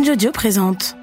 Binge Audio présente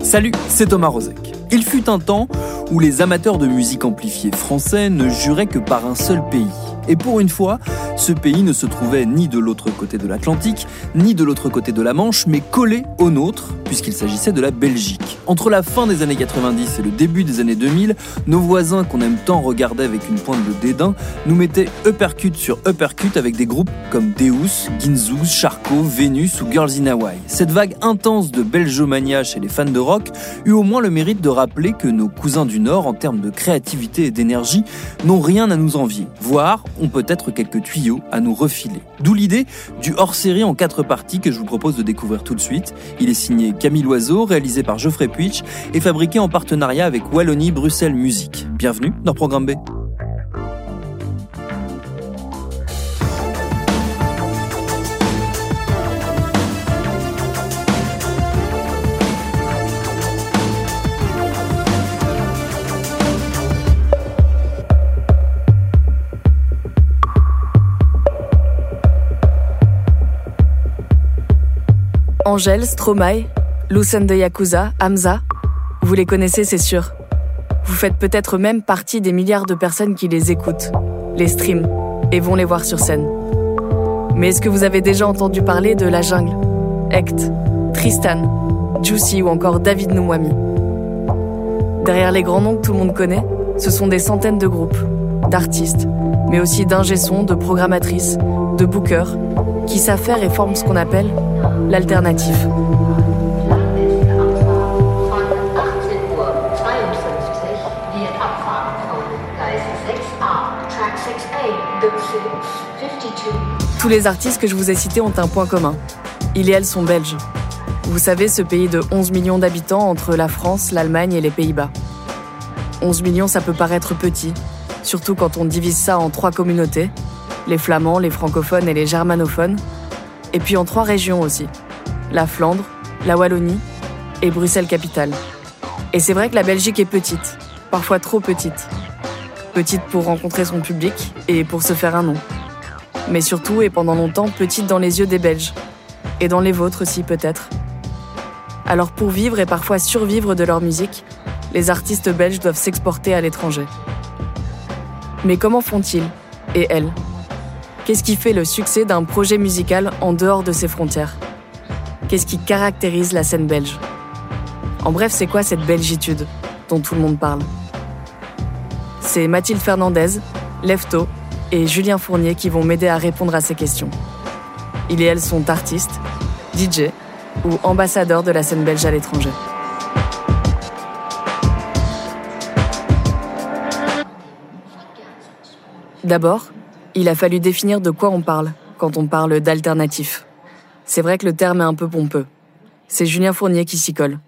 Salut, c'est Thomas Rozek. Il fut un temps où les amateurs de musique amplifiée français ne juraient que par un seul pays, et pour une fois, ce pays ne se trouvait ni de l'autre côté de l'Atlantique, ni de l'autre côté de la Manche, mais collé au nôtre, puisqu'il s'agissait de la Belgique. Entre la fin des années 90 et le début des années 2000, nos voisins qu'on aime tant regarder avec une pointe de dédain nous mettaient uppercut sur uppercut avec des groupes comme Deus, Ginzouz, Charcot, Vénus ou Girls in Hawaii. Cette vague intense de belgomania chez les fans de rock eut au moins le mérite de rappeler que nos cousins du Nord, en termes de créativité et d'énergie, n'ont rien à nous envier, voire ont peut-être quelques tuyaux à nous refiler. D'où l'idée du hors-série en quatre parties que je vous propose de découvrir tout de suite. Il est signé Camille Loiseau, réalisé par Geoffrey Puitch et fabriqué en partenariat avec Wallonie Bruxelles Musique. Bienvenue dans Programme B. Angèle, Stromae, Lucen de Yakuza, Hamza, vous les connaissez, c'est sûr. Vous faites peut-être même partie des milliards de personnes qui les écoutent, les streament et vont les voir sur scène. Mais est-ce que vous avez déjà entendu parler de La Jungle, Ect, Tristan, Juicy ou encore David Noumwami Derrière les grands noms que tout le monde connaît, ce sont des centaines de groupes, d'artistes, mais aussi d'ingé de programmatrices, de bookers, qui s'affairent et forment ce qu'on appelle l'alternative. Tous les artistes que je vous ai cités ont un point commun. Ils et elles sont belges. Vous savez, ce pays de 11 millions d'habitants entre la France, l'Allemagne et les Pays-Bas. 11 millions, ça peut paraître petit, surtout quand on divise ça en trois communautés, les flamands, les francophones et les germanophones, et puis en trois régions aussi, la Flandre, la Wallonie et Bruxelles-Capitale. Et c'est vrai que la Belgique est petite, parfois trop petite. Petite pour rencontrer son public et pour se faire un nom. Mais surtout et pendant longtemps petite dans les yeux des Belges. Et dans les vôtres aussi peut-être. Alors pour vivre et parfois survivre de leur musique, les artistes belges doivent s'exporter à l'étranger. Mais comment font-ils? Et elles? Qu'est-ce qui fait le succès d'un projet musical en dehors de ses frontières Qu'est-ce qui caractérise la scène belge En bref, c'est quoi cette belgitude dont tout le monde parle C'est Mathilde Fernandez, Lefto et Julien Fournier qui vont m'aider à répondre à ces questions. Ils et elles sont artistes, DJ ou ambassadeurs de la scène belge à l'étranger. D'abord, il a fallu définir de quoi on parle quand on parle d'alternatif. C'est vrai que le terme est un peu pompeux. C'est Julien Fournier qui s'y colle.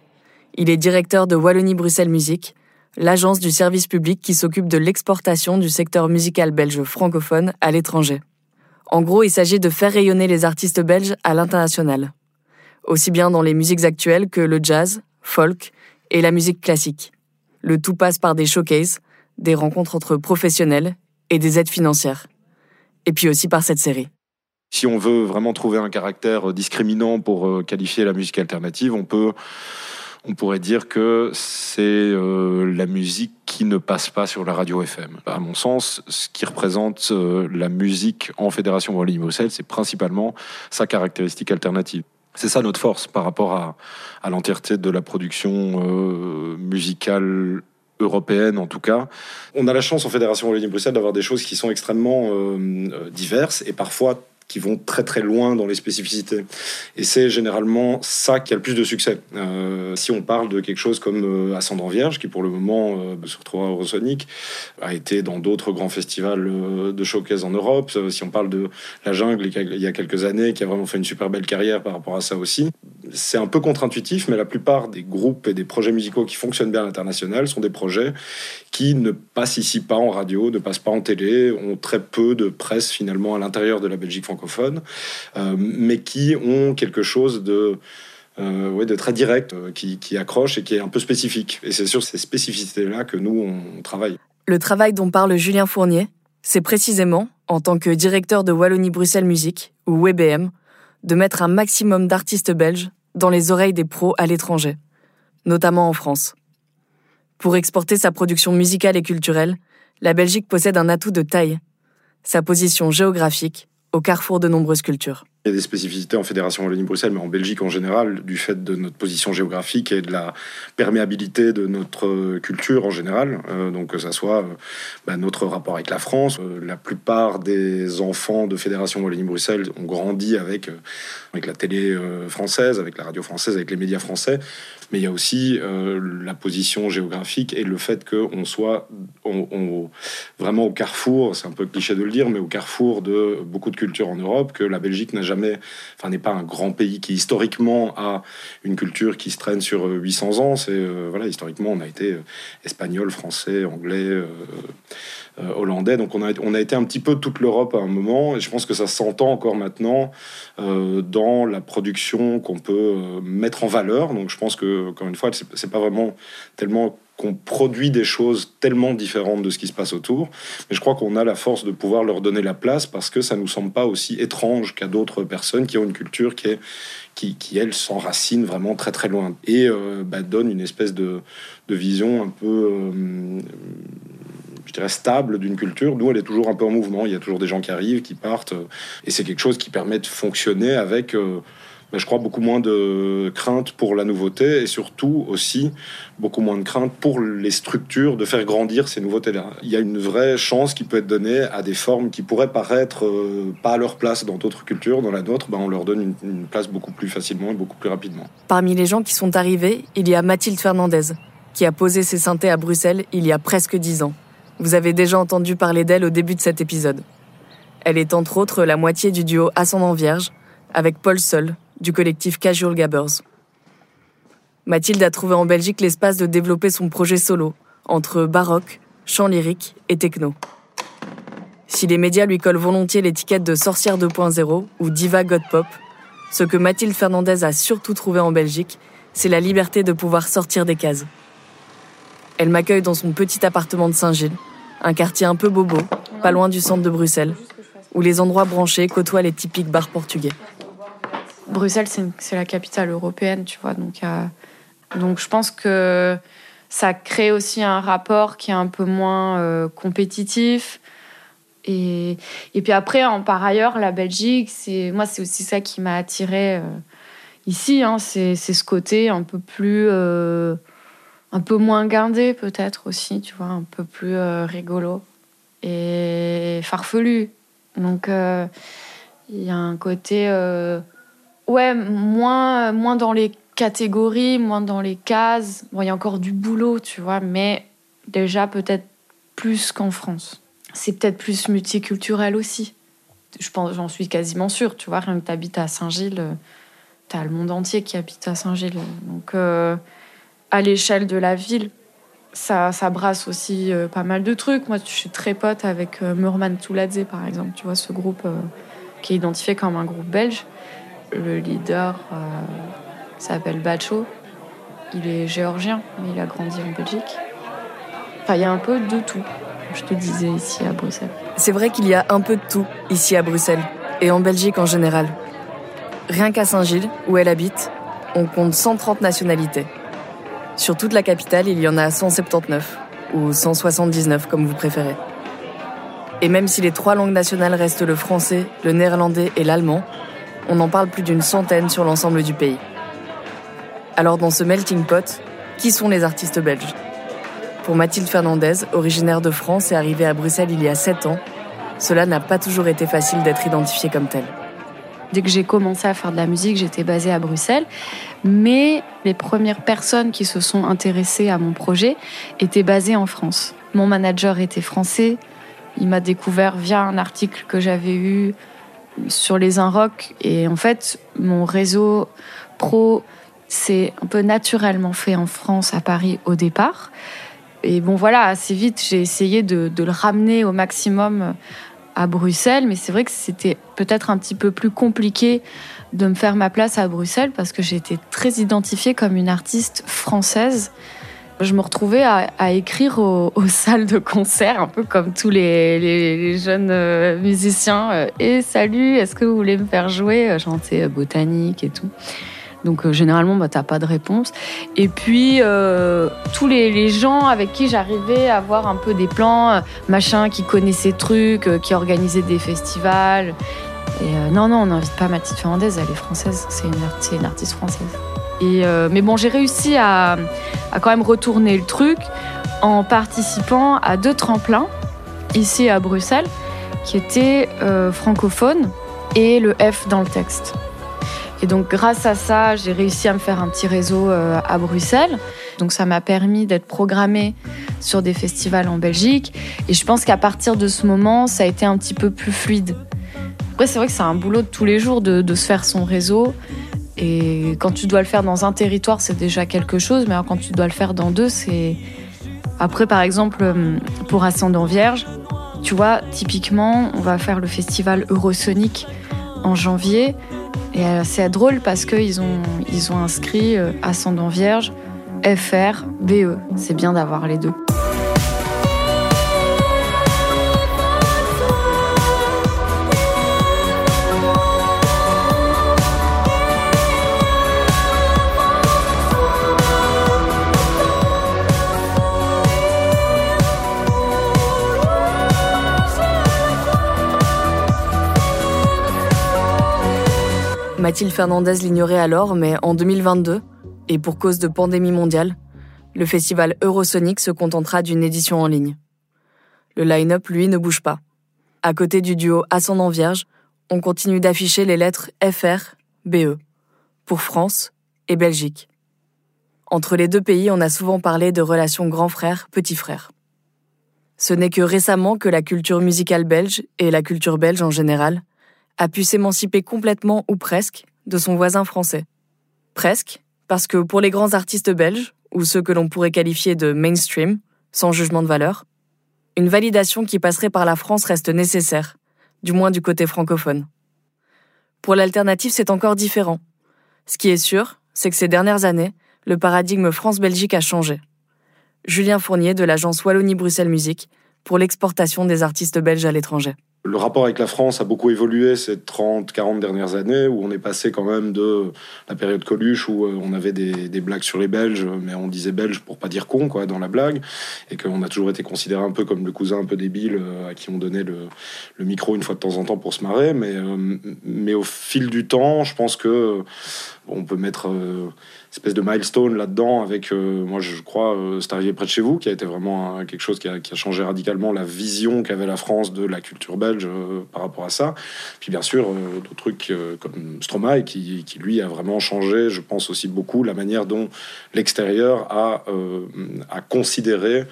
Il est directeur de Wallonie-Bruxelles Musique, l'agence du service public qui s'occupe de l'exportation du secteur musical belge francophone à l'étranger. En gros, il s'agit de faire rayonner les artistes belges à l'international, aussi bien dans les musiques actuelles que le jazz, folk et la musique classique. Le tout passe par des showcases, des rencontres entre professionnels et des aides financières et puis aussi par cette série. Si on veut vraiment trouver un caractère discriminant pour euh, qualifier la musique alternative, on peut, on pourrait dire que c'est euh, la musique qui ne passe pas sur la radio FM. À mon sens, ce qui représente euh, la musique en Fédération Wallonie-Bruxelles, c'est principalement sa caractéristique alternative. C'est ça notre force par rapport à l'entièreté de la production musicale européenne en tout cas. On a la chance en Fédération Wallonie-Bruxelles d'avoir des choses qui sont extrêmement euh, diverses et parfois qui vont très très loin dans les spécificités. Et c'est généralement ça qui a le plus de succès. Euh, si on parle de quelque chose comme euh, Ascendant Vierge, qui pour le moment euh, se retrouve à Eurosonic, a été dans d'autres grands festivals euh, de showcase en Europe, si on parle de La Jungle il y a quelques années, qui a vraiment fait une super belle carrière par rapport à ça aussi, c'est un peu contre-intuitif, mais la plupart des groupes et des projets musicaux qui fonctionnent bien à l'international sont des projets qui ne passent ici pas en radio, ne passent pas en télé, ont très peu de presse finalement à l'intérieur de la Belgique francophone, euh, mais qui ont quelque chose de, euh, très direct, euh, qui, accroche et qui est un peu spécifique. Et c'est sur ces spécificités-là que nous, on travaille. Le travail dont parle Julien Fournier, c'est précisément, en tant que directeur de Wallonie-Bruxelles Musique, ou WBM, de mettre un maximum d'artistes belges dans les oreilles des pros à l'étranger, notamment en France. Pour exporter sa production musicale et culturelle, la Belgique possède un atout de taille, sa position géographique au carrefour de nombreuses cultures. Il y a des spécificités en Fédération Wallonie-Bruxelles, mais en Belgique en général, du fait de notre position géographique et de la perméabilité de notre culture en général. Euh, donc que ça soit euh, bah, notre rapport avec la France. Euh, la plupart des enfants de Fédération Wallonie-Bruxelles ont grandi avec, euh, avec la télé euh, française, avec la radio française, avec les médias français. Mais il y a aussi euh, la position géographique et le fait qu'on soit vraiment au carrefour, c'est un peu cliché de le dire, mais au carrefour de beaucoup de cultures en Europe, que la Belgique n'a jamais, enfin n'est pas un grand pays qui historiquement a une culture qui se traîne sur euh, 800 ans. C'est euh, voilà, historiquement on a été euh, espagnol, français, anglais. euh, euh, hollandais, donc on a, on a été un petit peu toute l'Europe à un moment, et je pense que ça s'entend encore maintenant euh, dans la production qu'on peut euh, mettre en valeur. Donc je pense que, encore une fois, c'est pas vraiment tellement qu'on produit des choses tellement différentes de ce qui se passe autour, mais je crois qu'on a la force de pouvoir leur donner la place parce que ça nous semble pas aussi étrange qu'à d'autres personnes qui ont une culture qui est qui, elle s'enracine vraiment très très loin et euh, bah, donne une espèce de, vision un peu euh, je dirais stable d'une culture. Nous, elle est toujours un peu en mouvement. Il y a toujours des gens qui arrivent, qui partent, euh, et c'est quelque chose qui permet de fonctionner avec, je crois, beaucoup moins de crainte pour la nouveauté et surtout aussi beaucoup moins de crainte pour les structures de faire grandir ces nouveautés-là. Il y a une vraie chance qui peut être donnée à des formes qui pourraient paraître euh, pas à leur place dans d'autres cultures. Dans la nôtre, ben, on leur donne une, une place beaucoup plus facilement et beaucoup plus rapidement. Parmi les gens qui sont arrivés, il y a Mathilde Fernandez, qui a posé ses synthés à Bruxelles il y a presque dix ans. Vous avez déjà entendu parler d'elle au début de cet épisode. Elle est entre autres la moitié du duo Ascendant Vierge, avec Paul Seul, du collectif Casual Gabbers. Mathilde a trouvé en Belgique l'espace de développer son projet solo, entre baroque, chant lyrique et techno. Si les médias lui collent volontiers l'étiquette de sorcière 2.0 ou diva god pop, ce que Mathilde Fernandez a surtout trouvé en Belgique, c'est la liberté de pouvoir sortir des cases. Elle m'accueille dans son petit appartement de Saint-Gilles, un quartier un peu bobo, pas loin du centre de Bruxelles, où les endroits branchés côtoient les typiques bars portugais. Bruxelles, c'est la capitale européenne, tu vois. Donc, euh, donc je pense que ça crée aussi un rapport qui est un peu moins euh, compétitif. Et, et puis après, en par ailleurs, la Belgique, c'est moi, c'est aussi ça qui m'a attiré ici. hein. c'est ce côté un peu plus, euh, un peu moins guindé peut-être aussi, tu vois, un peu plus euh, rigolo et farfelu. Donc euh, il y a un côté euh, Ouais, moins, moins dans les catégories, moins dans les cases. Bon, il y a encore du boulot, tu vois, mais déjà peut-être plus qu'en France. C'est peut-être plus multiculturel aussi. Je pense, j'en suis quasiment sûre, tu vois, rien que tu habites à Saint-Gilles, euh, t'as le monde entier qui habite à Saint-Gilles. Donc, euh, à l'échelle de la ville, ça, ça brasse aussi euh, pas mal de trucs. Moi, je suis très pote avec euh, Murman Touladze, par exemple, tu vois, ce groupe qui est identifié comme un groupe belge. Le leader euh, s'appelle Bacho. Il est géorgien, mais il a grandi en Belgique. Enfin, il y a un peu de tout, je te disais, ici à Bruxelles. C'est vrai qu'il y a un peu de tout ici à Bruxelles, et en Belgique en général. Rien qu'à Saint-Gilles, où elle habite, on compte 130 nationalités. Sur toute la capitale, il y en a 179, ou 179 comme vous préférez. Et même si les trois langues nationales restent le français, le néerlandais et l'allemand, on en parle plus d'une centaine sur l'ensemble du pays. Alors dans ce melting pot, qui sont les artistes belges? Pour Mathilde Fernandez, originaire de France et arrivée à Bruxelles il y a 7 ans, cela n'a pas toujours été facile d'être identifiée comme telle. Dès que j'ai commencé à faire de la musique, j'étais basée à Bruxelles. Mais les premières personnes qui se sont intéressées à mon projet étaient basées en France. Mon manager était français. Il m'a découvert via un article que j'avais eu sur les Inrocks. Et en fait, mon réseau pro s'est un peu naturellement fait en France, à Paris, au départ. Et bon, voilà, assez vite, j'ai essayé de, de, le ramener au maximum à Bruxelles. Mais c'est vrai que c'était peut-être un petit peu plus compliqué de me faire ma place à Bruxelles parce que j'étais très identifiée comme une artiste française. Je me retrouvais à, écrire aux, salles de concert, un peu comme tous les, jeunes euh, musiciens. Euh, et salut, est-ce que vous voulez me faire jouer? Chanter euh, botanique et tout. Donc généralement, bah, t'as pas de réponse. Et puis tous les, gens avec qui j'arrivais à avoir un peu des plans, machin, qui connaissaient trucs, qui organisaient des festivals. Et non, non, on n'invite pas Mathilde Fernandez, elle est française, c'est une, artiste française. Et, mais bon, j'ai réussi à, quand même retourner le truc en participant à deux tremplins ici à Bruxelles qui étaient francophones et le F dans le texte. Et donc grâce à ça, j'ai réussi à me faire un petit réseau euh, à Bruxelles. Donc ça m'a permis d'être programmée sur des festivals en Belgique. Et je pense qu'à partir de ce moment, ça a été un petit peu plus fluide. Après, c'est vrai que c'est un boulot de tous les jours de, se faire son réseau. Et quand tu dois le faire dans un territoire, c'est déjà quelque chose. Mais quand tu dois le faire dans deux, c'est... Après, par exemple, pour Ascendant Vierge, tu vois, typiquement, on va faire le festival Eurosonic en janvier. Et c'est drôle parce qu'ils ont, ils ont inscrit Ascendant Vierge, FR, BE. C'est bien d'avoir les deux. Mathilde Fernandez l'ignorait alors, mais en 2022, et pour cause de pandémie mondiale, le festival Eurosonic se contentera d'une édition en ligne. Le line-up, lui, ne bouge pas. À côté du duo Ascendant Vierge, on continue d'afficher les lettres FR, BE, pour France et Belgique. Entre les deux pays, on a souvent parlé de relations grand frère-petit frère. Ce n'est que récemment que la culture musicale belge, et la culture belge en général, a pu s'émanciper complètement ou presque de son voisin français. Presque, parce que pour les grands artistes belges, ou ceux que l'on pourrait qualifier de mainstream, sans jugement de valeur, une validation qui passerait par la France reste nécessaire, du moins du côté francophone. Pour l'alternative, c'est encore différent. Ce qui est sûr, c'est que ces dernières années, le paradigme France-Belgique a changé. Julien Fournier de l'agence Wallonie-Bruxelles Musique pour l'exportation des artistes belges à l'étranger. Le rapport avec la France a beaucoup évolué ces 30, 40 dernières années, où on est passé quand même de la période Coluche, où on avait des, blagues sur les Belges, mais on disait belge pour pas dire con, quoi, dans la blague, et qu'on a toujours été considéré un peu comme le cousin un peu débile à qui on donnait le, micro une fois de temps en temps pour se marrer. Mais, mais au fil du temps, je pense que on peut mettre euh, espèce de milestone là-dedans avec, euh, moi je crois, euh, c'est arrivé près de chez vous, qui a été vraiment quelque chose qui a, qui a changé radicalement la vision qu'avait la France de la culture belge euh, par rapport à ça. Puis bien sûr, euh, d'autres trucs euh, comme Stromae, qui, qui, lui a vraiment changé, je pense aussi beaucoup, la manière dont l'extérieur a, a considéré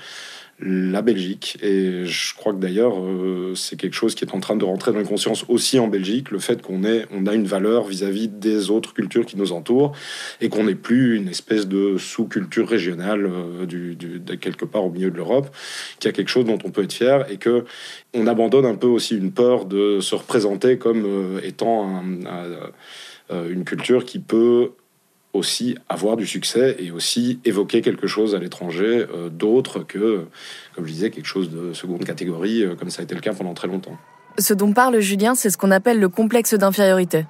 la Belgique. Et je crois que d'ailleurs, euh, c'est quelque chose qui est en train de rentrer dans les consciences aussi en Belgique, le fait qu'on on a une valeur vis-à-vis -vis des autres cultures qui nous entourent et qu'on n'est plus une espèce de sous-culture régionale euh, de quelque part au milieu de l'Europe, qui a quelque chose dont on peut être fier et que on abandonne un peu aussi une peur de se représenter comme euh, étant un, un, une culture qui peut aussi avoir du succès et aussi évoquer quelque chose à l'étranger euh, d'autre que, comme je disais, quelque chose de seconde catégorie, euh, comme ça a été le cas pendant très longtemps. Ce dont parle Julien, c'est ce qu'on appelle le complexe d'infériorité.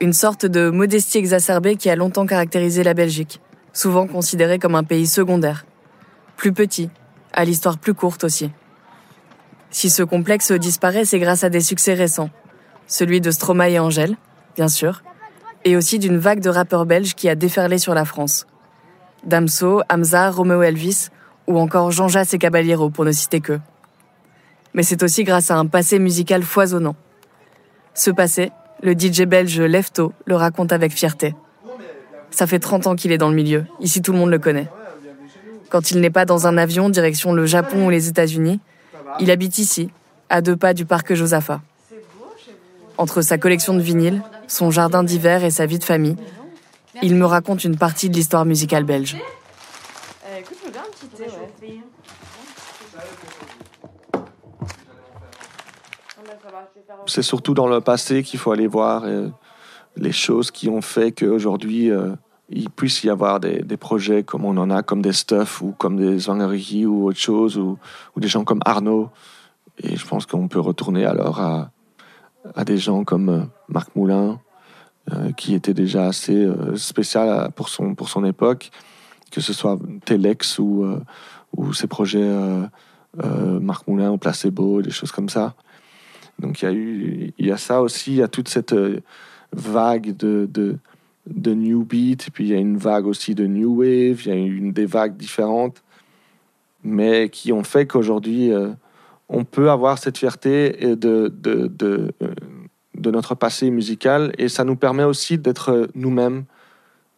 Une sorte de modestie exacerbée qui a longtemps caractérisé la Belgique, souvent considérée comme un pays secondaire. Plus petit, à l'histoire plus courte aussi. Si ce complexe disparaît, c'est grâce à des succès récents. Celui de Stromae et Angèle, bien sûr, et aussi d'une vague de rappeurs belges qui a déferlé sur la France. Damso, Hamza, Romeo Elvis ou encore Jean-Jacques et Caballero pour ne citer que. Mais c'est aussi grâce à un passé musical foisonnant. Ce passé, le DJ belge Lefto le raconte avec fierté. Ça fait 30 ans qu'il est dans le milieu, ici tout le monde le connaît. Quand il n'est pas dans un avion direction le Japon ou les États-Unis, il habite ici, à deux pas du parc Josaphat. Entre sa collection de vinyles, son jardin d'hiver et sa vie de famille, il me raconte une partie de l'histoire musicale belge. C'est surtout dans le passé qu'il faut aller voir euh, les choses qui ont fait qu'aujourd'hui, euh, il puisse y avoir des, projets comme on en a, comme des Stuff ou comme des Zangariki ou autre chose, ou, des gens comme Arnaud. Et je pense qu'on peut retourner alors à, à des gens comme euh, Marc Moulin, qui était déjà assez spécial pour son, pour son époque, que ce soit Telex ou, ou ses projets Marc Moulin ou Placebo, des choses comme ça. Donc il y a eu, y a ça aussi, il y a toute cette euh, vague de, de, new beat, puis il y a une vague aussi de new wave, il y a une des vagues différentes, mais qui ont fait qu'aujourd'hui euh, on peut avoir cette fierté de, de, de, euh, de, notre passé musical, et ça nous permet aussi d'être nous-mêmes,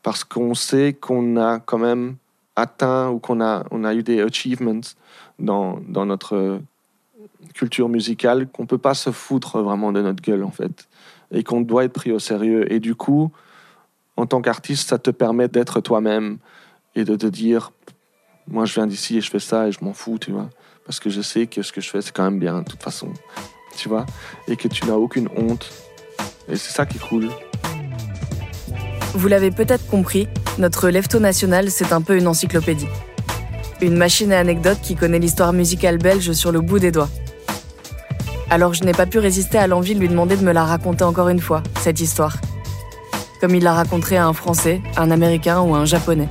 parce qu'on sait qu'on a quand même atteint ou qu'on a, on a eu des achievements dans, dans notre culture musicale qu'on peut pas se foutre vraiment de notre gueule en fait et qu'on doit être pris au sérieux. Et du coup en tant qu'artiste ça te permet d'être toi-même et de te dire moi je viens d'ici et je fais ça et je m'en fous tu vois parce que je sais que ce que je fais c'est quand même bien de toute façon tu vois? Et que tu n'as aucune honte et c'est ça qui est cool vous l'avez peut-être compris notre Lefto National c'est un peu une encyclopédie une machine à anecdotes qui connaît l'histoire musicale belge sur le bout des doigts. Alors je n'ai pas pu résister à l'envie de lui demander de me la raconter encore une fois, cette histoire. Comme il la raconterait à un Français, un Américain ou un Japonais.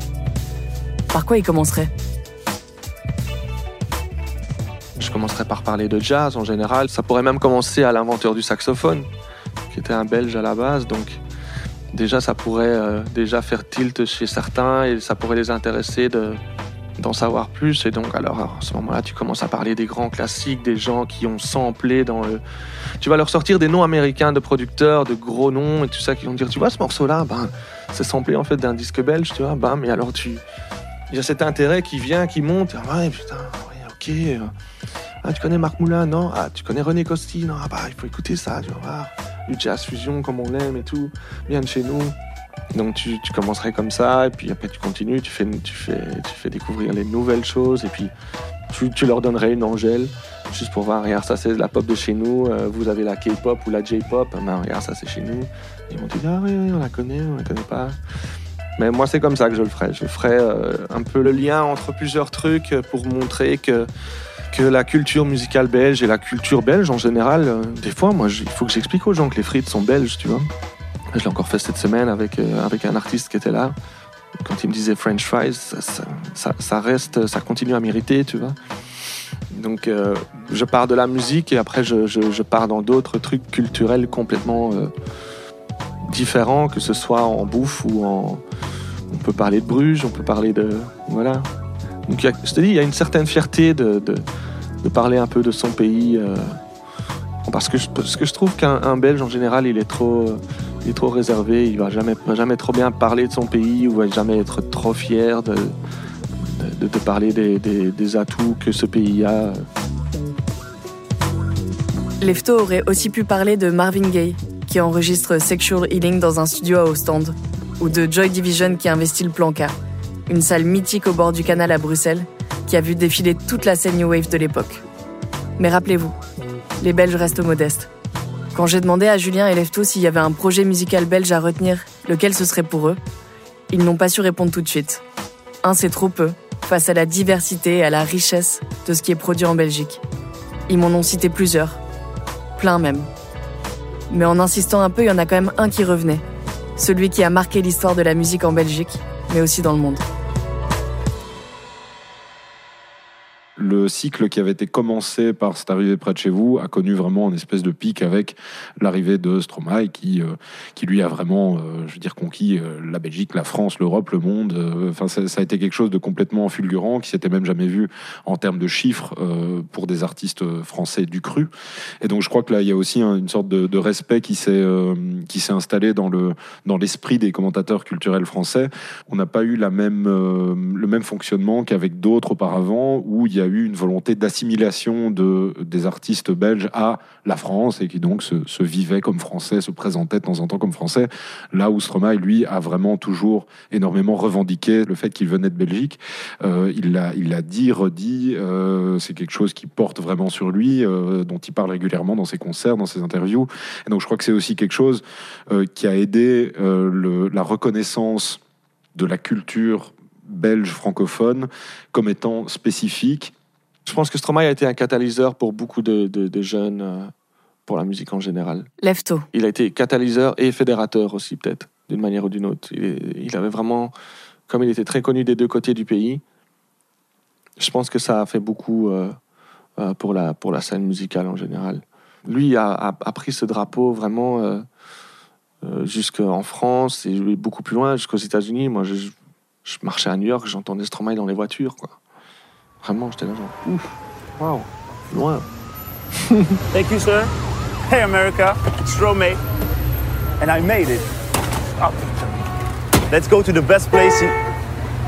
Par quoi il commencerait? Je commencerai par parler de jazz en général. Ça pourrait même commencer à l'inventeur du saxophone, qui était un Belge à la base. Donc déjà, ça pourrait euh, déjà faire tilt chez certains et ça pourrait les intéresser de, d'en savoir plus. Et donc, alors, à ce moment-là, tu commences à parler des grands classiques, des gens qui ont samplé dans le. Tu vas leur sortir des noms américains de producteurs, de gros noms et tout ça, qui vont dire Tu vois, ce morceau-là, ben, c'est samplé en fait d'un disque belge, tu vois. Ben, mais alors, tu. Il y a cet intérêt qui vient, qui monte. Ah ouais, putain, ok. Ah, tu connais Marc Moulin Non? Ah, tu connais René Costi Non? Ah, bah, il faut écouter ça, tu vas. Du jazz fusion comme on l'aime et tout. Viens de chez nous. Donc tu, commencerais comme ça, et puis après tu continues, tu fais, tu fais, tu fais découvrir les nouvelles choses, et puis tu, leur donnerais une Angèle, juste pour voir, regarde, ça c'est la pop de chez nous, euh, vous avez la K-pop ou la J-pop, ben, regarde, ça c'est chez nous. ils vont te dire, ah oui, on la connaît, on la connaît pas. Mais moi c'est comme ça que je le ferais. Je ferais euh, un peu le lien entre plusieurs trucs pour montrer que que la culture musicale belge et la culture belge en général, euh, des fois, moi, il faut que j'explique aux gens que les frites sont belges, tu vois. Je l'ai encore fait cette semaine avec, euh, avec un artiste qui était là. Quand il me disait French fries, ça, reste, ça continue à mériter, tu vois. Donc euh, je pars de la musique et après je, pars dans d'autres trucs culturels complètement différents, que ce soit en bouffe ou en... On peut parler de Bruges, on peut parler de... Voilà. Donc je te dis, il y a une certaine fierté de, de, parler un peu de son pays. parce, que je, que je trouve qu'un Belge en général, il est trop il est trop réservé, il va jamais, va jamais trop bien parler de son pays ou va jamais être trop fier de, de, parler des, des, atouts que ce pays a. Lefto aurait aussi pu parler de Marvin Gaye, qui enregistre Sexual Healing dans un studio à Ostende, ou de Joy Division qui investit le Plan K, une salle mythique au bord du canal à Bruxelles, qui a vu défiler toute la scène New Wave de l'époque. Mais rappelez-vous, les Belges restent modestes. Quand j'ai demandé à Julien et Lefto s'il y avait un projet musical belge à retenir, lequel ce serait pour eux, ils n'ont pas su répondre tout de suite. Un, c'est trop peu, face à la diversité et à la richesse de ce qui est produit en Belgique. Ils m'en ont cité plusieurs, plein même. Mais en insistant un peu, il y en a quand même un qui revenait, celui qui a marqué l'histoire de la musique en Belgique, mais aussi dans le monde. Le cycle qui avait été commencé par cette arrivée près de chez vous a connu vraiment une espèce de pic avec l'arrivée de Stromae qui, euh, qui lui a vraiment, euh, je veux dire, conquis euh, la Belgique, la France, l'Europe, le monde. Enfin, ça, a été quelque chose de complètement fulgurant qui s'était même jamais vu en termes de chiffres pour des artistes français du cru. Et donc, je crois que là, il y a aussi une sorte de, de respect qui s'est qui s'est installé dans le dans l'esprit des commentateurs culturels français. On n'a pas eu la même le même fonctionnement qu'avec d'autres auparavant où il y a eu une volonté d'assimilation de, des artistes belges à la France et qui donc se, se vivaient comme français, se présentaient de temps en temps comme français. Là où Stromae, lui, a vraiment toujours énormément revendiqué le fait qu'il venait de Belgique. Euh, il l'a dit, redit. Euh, c'est quelque chose qui porte vraiment sur lui, euh, dont il parle régulièrement dans ses concerts, dans ses interviews. Et donc je crois que c'est aussi quelque chose qui a aidé la reconnaissance de la culture belge francophone comme étant spécifique. Je pense que Stromae a été un catalyseur pour beaucoup de, de, de jeunes, euh, pour la musique en général. Lève-tôt. Il a été catalyseur et fédérateur aussi, peut-être, d'une manière ou d'une autre. Il, il, avait vraiment, comme il était très connu des deux côtés du pays, je pense que ça a fait beaucoup euh, euh, pour, la, pour la scène musicale en général. Lui a, a, a pris ce drapeau vraiment jusqu'en France et beaucoup plus loin, jusqu'aux États-Unis. Moi, je, je marchais à New York, j'entendais Stromae dans les voitures, quoi. Vraiment, j'étais là genre, ouf, waouh, loin. Thank you, sir. Hey, America, Stromae, and I made it. Oh. Let's go to the best place in,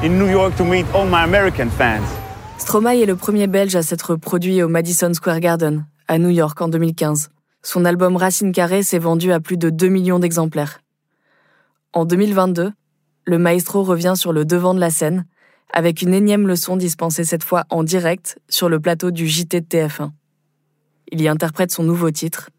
in New York to meet all my American fans. Stromae est le premier Belge à s'être produit au Madison Square Garden, à New York en 2015. Son album Racine Carrée s'est vendu à plus de 2 millions d'exemplaires. En 2022, le maestro revient sur le devant de la scène avec une énième leçon dispensée cette fois en direct sur le plateau du JT de TF1. Il y interprète son nouveau titre,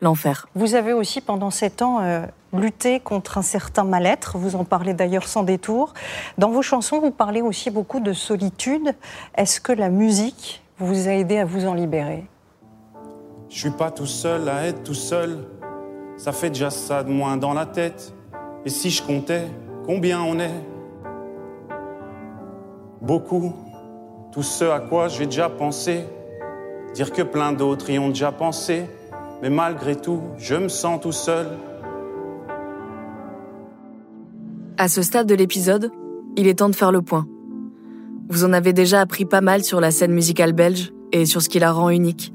L'Enfer. Vous avez aussi pendant sept ans euh, lutté contre un certain mal-être, vous en parlez d'ailleurs sans détour. Dans vos chansons, vous parlez aussi beaucoup de solitude. Est-ce que la musique vous a aidé à vous en libérer? Je suis pas tout seul à être tout seul, ça fait déjà ça de moins dans la tête. Et si je comptais combien on est? Beaucoup, tout ce à quoi j'ai déjà pensé, dire que plein d'autres y ont déjà pensé, mais malgré tout, je me sens tout seul. À ce stade de l'épisode, il est temps de faire le point. Vous en avez déjà appris pas mal sur la scène musicale belge et sur ce qui la rend unique.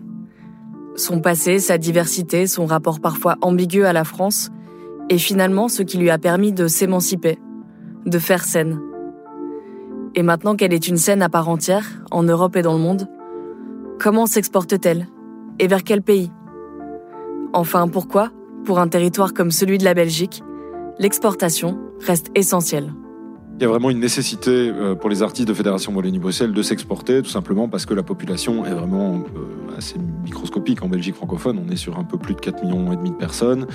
Son passé, sa diversité, son rapport parfois ambigu à la France, et finalement ce qui lui a permis de s'émanciper, de faire scène. Et maintenant qu'elle est une scène à part entière, en Europe et dans le monde, comment s'exporte-t-elle? Et vers quel pays? Enfin, pourquoi, pour un territoire comme celui de la Belgique, l'exportation reste essentielle? Il y a vraiment une nécessité euh, pour les artistes de Fédération Wallonie-Bruxelles de s'exporter, tout simplement parce que la population est vraiment euh, assez microscopique en Belgique francophone. On est sur un peu plus de 4 millions et demi de personnes.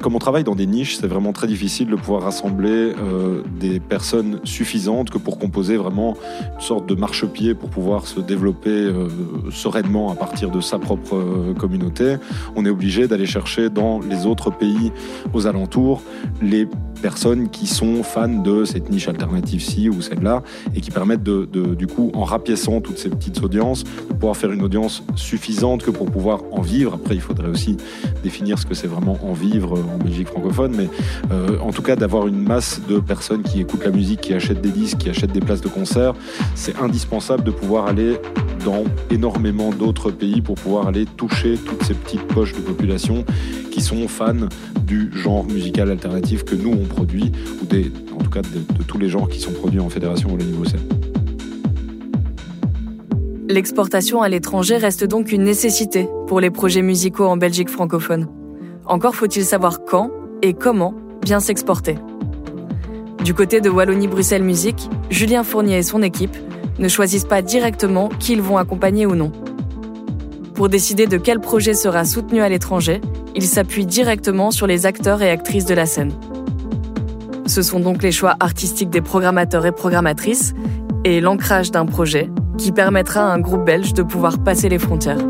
Comme on travaille dans des niches, c'est vraiment très difficile de pouvoir rassembler euh, des personnes suffisantes que pour composer vraiment une sorte de marchepied pour pouvoir se développer sereinement à partir de sa propre communauté. On est obligé d'aller chercher dans les autres pays aux alentours les personnes qui sont fans de cette niche alternative alternative-ci ou celle-là, et qui permettent de, de, du coup, en rapiéçant toutes ces petites audiences, de pouvoir faire une audience suffisante que pour pouvoir en vivre. Après, il faudrait aussi définir ce que c'est vraiment en vivre en Belgique francophone, mais euh, en tout cas d'avoir une masse de personnes qui écoutent la musique, qui achètent des disques, qui achètent des places de concert, c'est indispensable de pouvoir aller dans énormément d'autres pays pour pouvoir aller toucher toutes ces petites poches de population qui sont fans du genre musical alternatif que nous on produit, ou des, en tout cas de, de tous les genres qui sont produits en fédération au niveau scène. L'exportation à l'étranger reste donc une nécessité pour les projets musicaux en Belgique francophone. Encore faut-il savoir quand et comment bien s'exporter. Du côté de Wallonie-Bruxelles Musique, Julien Fournier et son équipe ne choisissent pas directement qui ils vont accompagner ou non. Pour décider de quel projet sera soutenu à l'étranger, ils s'appuient directement sur les acteurs et actrices de la scène. Ce sont donc les choix artistiques des programmateurs et programmatrices et l'ancrage d'un projet qui permettra à un groupe belge de pouvoir passer les frontières.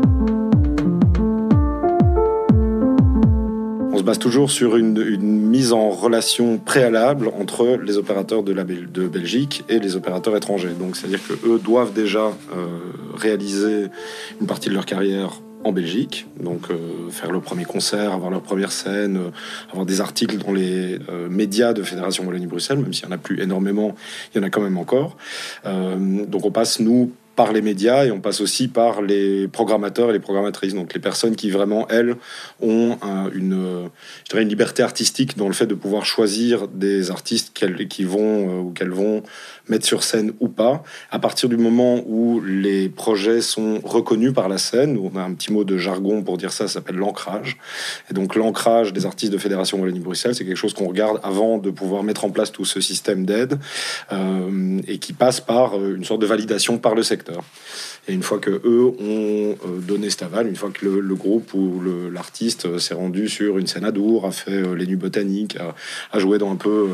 base toujours sur une, mise en relation préalable entre les opérateurs de, Belgique et les opérateurs étrangers. Donc, c'est-à-dire que eux doivent déjà euh, réaliser une partie de leur carrière en Belgique, donc euh, faire le premier concert, avoir leur première scène, euh, avoir des articles dans les médias de Fédération Wallonie-Bruxelles, même s'il n'y en a plus énormément, il y en a quand même encore. donc on passe, nous, par les médias et on passe aussi par les programmateurs et les programmatrices, donc les personnes qui vraiment, elles, ont une, je dirais une liberté artistique dans le fait de pouvoir choisir des artistes qu'elles, qui vont euh, ou qu'elles vont mettre sur scène ou pas. À partir du moment où les projets sont reconnus par la scène, on a un petit mot de jargon pour dire ça, ça s'appelle l'ancrage. Et donc l'ancrage des artistes de Fédération Wallonie-Bruxelles, c'est quelque chose qu'on regarde avant de pouvoir mettre en place tout ce système d'aide euh, et qui passe par euh, une sorte de validation par le secteur. Et une fois que eux ont euh, donné cet aval, une fois que le, groupe ou l'artiste euh, s'est rendu sur une scène à Dour, a fait euh, les nuits botaniques, a, joué dans un peu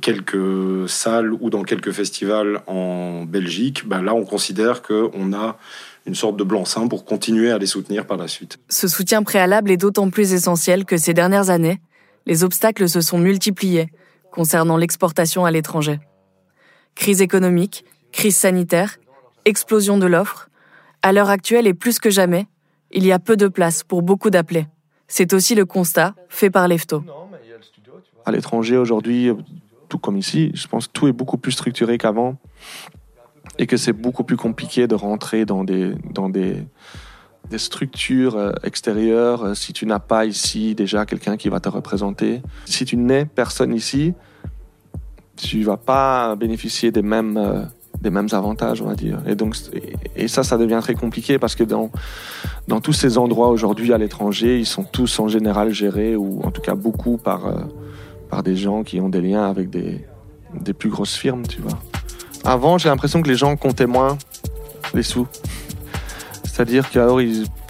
quelques salles ou dans quelques festivals en Belgique, bah là on considère qu'on a une sorte de blanc-seing pour continuer à les soutenir par la suite. Ce soutien préalable est d'autant plus essentiel que ces dernières années, les obstacles se sont multipliés concernant l'exportation à l'étranger. Crise économique, crise sanitaire, explosion de l'offre, à l'heure actuelle et plus que jamais, il y a peu de place pour beaucoup d'appelés. C'est aussi le constat fait par l'EFTO. À l'étranger aujourd'hui, tout comme ici, je pense que tout est beaucoup plus structuré qu'avant et que c'est beaucoup plus compliqué de rentrer dans des, dans des, des structures euh, extérieures euh, si tu n'as pas ici déjà quelqu'un qui va te représenter. Si tu n'es personne ici, tu vas pas bénéficier des mêmes des mêmes avantages, on va dire. Et donc, et ça, ça devient très compliqué parce que dans, dans tous ces endroits aujourd'hui à l'étranger, ils sont tous en général gérés, ou en tout cas beaucoup par, euh, par des gens qui ont des liens avec des, des plus grosses firmes, tu vois. Avant, j'ai l'impression que les gens comptaient moins les sous. C'est-à-dire qu'alors,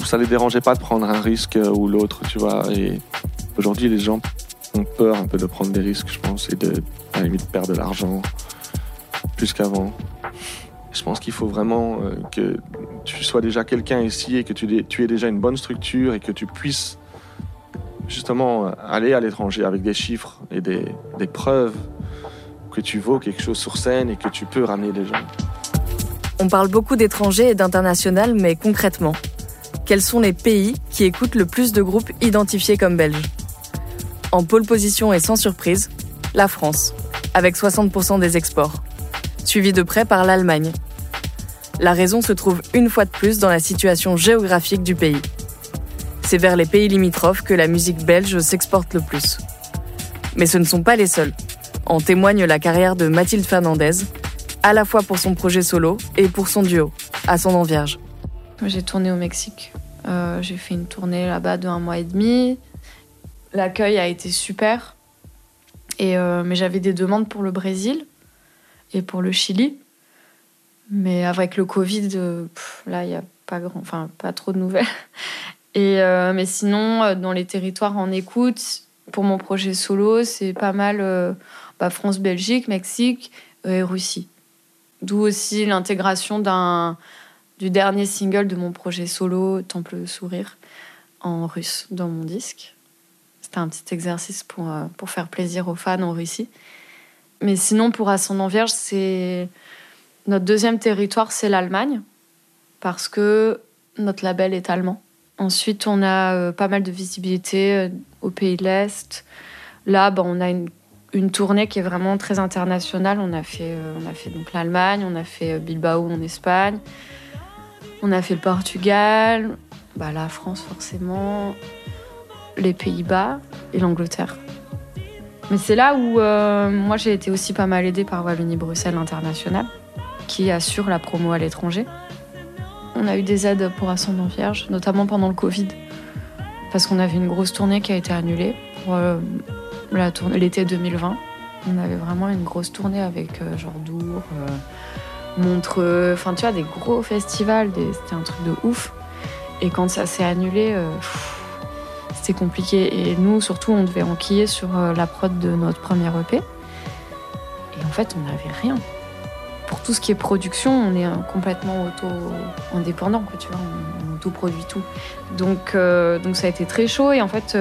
ça les dérangeait pas de prendre un risque ou l'autre, tu vois. Et aujourd'hui, les gens ont peur un peu de prendre des risques, je pense, et de, à la limite, perdre de l'argent plus qu'avant. Je pense qu'il faut vraiment euh, que tu sois déjà quelqu'un ici et que tu, aies déjà une bonne structure et que tu puisses justement aller à l'étranger avec des chiffres et des, des preuves que tu vaux quelque chose sur scène et que tu peux ramener des gens. On parle beaucoup d'étrangers et d'international, mais concrètement, quels sont les pays qui écoutent le plus de groupes identifiés comme belges? En pole position et sans surprise, la France, avec 60% des exports suivi de près par l'Allemagne. La raison se trouve une fois de plus dans la situation géographique du pays. C'est vers les pays limitrophes que la musique belge s'exporte le plus. Mais ce ne sont pas les seuls. En témoigne la carrière de Mathilde Fernandez, à la fois pour son projet solo et pour son duo, Ascendant Vierge. J'ai tourné au Mexique. Euh, j'ai fait une tournée là-bas de un mois et demi. L'accueil a été super. Euh, mais j'avais des demandes pour le Brésil et pour le Chili. Mais avec le Covid, euh, là, il n'y a pas, grand, enfin, pas trop de nouvelles. Et, euh, mais sinon, euh, dans les territoires en écoute, pour mon projet solo, c'est pas mal bah, France, Belgique, Mexique et Russie. D'où aussi l'intégration du dernier single de mon projet solo, Temple Sourire, en russe dans mon disque. C'était un petit exercice pour, pour faire plaisir aux fans en Russie. Mais sinon, pour Ascendant Vierge, c'est notre deuxième territoire, c'est l'Allemagne, parce que notre label est allemand. Ensuite, on a euh, pas mal de visibilité euh, au pays de l'Est. Là, ben, on a une, une, tournée qui est vraiment très internationale. On a fait, euh, on a fait donc l'Allemagne, on a fait Bilbao en Espagne, on a fait le Portugal, bah, la France forcément, les Pays-Bas et l'Angleterre. Mais c'est là où euh, moi j'ai été aussi pas mal aidée par Wallonie-Bruxelles International, qui assure la promo à l'étranger. On a eu des aides pour Ascendant Vierge, notamment pendant le Covid, parce qu'on avait une grosse tournée qui a été annulée pour euh, l'été 2020. On avait vraiment une grosse tournée avec euh, genre Dour, Montreux, enfin tu vois, des gros festivals, c'était un truc de ouf. Et quand ça s'est annulé, c'était compliqué. Et nous, surtout, on devait enquiller sur euh, la prod de notre premier EP. Et en fait, on n'avait rien. Pour tout ce qui est production, on est complètement auto-indépendant, tu vois. On, autoproduit tout. Donc, donc ça a été très chaud. Et en fait,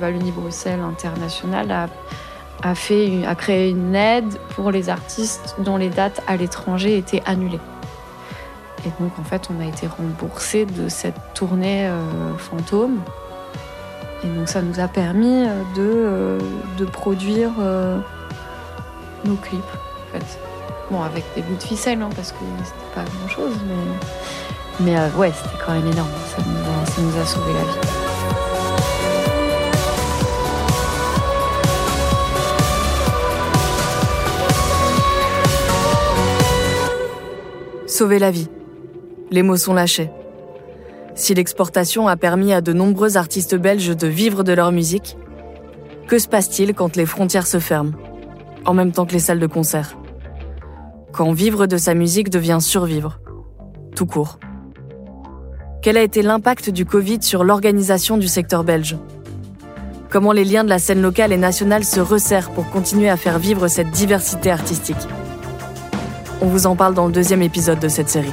Wallonie Bruxelles International a, fait, a créé une aide pour les artistes dont les dates à l'étranger étaient annulées. Et donc, en fait, on a été remboursé de cette tournée fantôme. Et donc, ça nous a permis de, de produire nos clips, en fait. Bon, avec des bouts de ficelle, hein, parce que c'était pas grand chose, mais, mais euh, ouais, c'était quand même énorme. Ça nous, a, ça nous a sauvé la vie. Sauver la vie. Les mots sont lâchés. Si l'exportation a permis à de nombreux artistes belges de vivre de leur musique, que se passe-t-il quand les frontières se ferment, en même temps que les salles de concert? Quand vivre de sa musique devient survivre. Tout court. Quel a été l'impact du Covid sur l'organisation du secteur belge? Comment les liens de la scène locale et nationale se resserrent pour continuer à faire vivre cette diversité artistique? On vous en parle dans le deuxième épisode de cette série.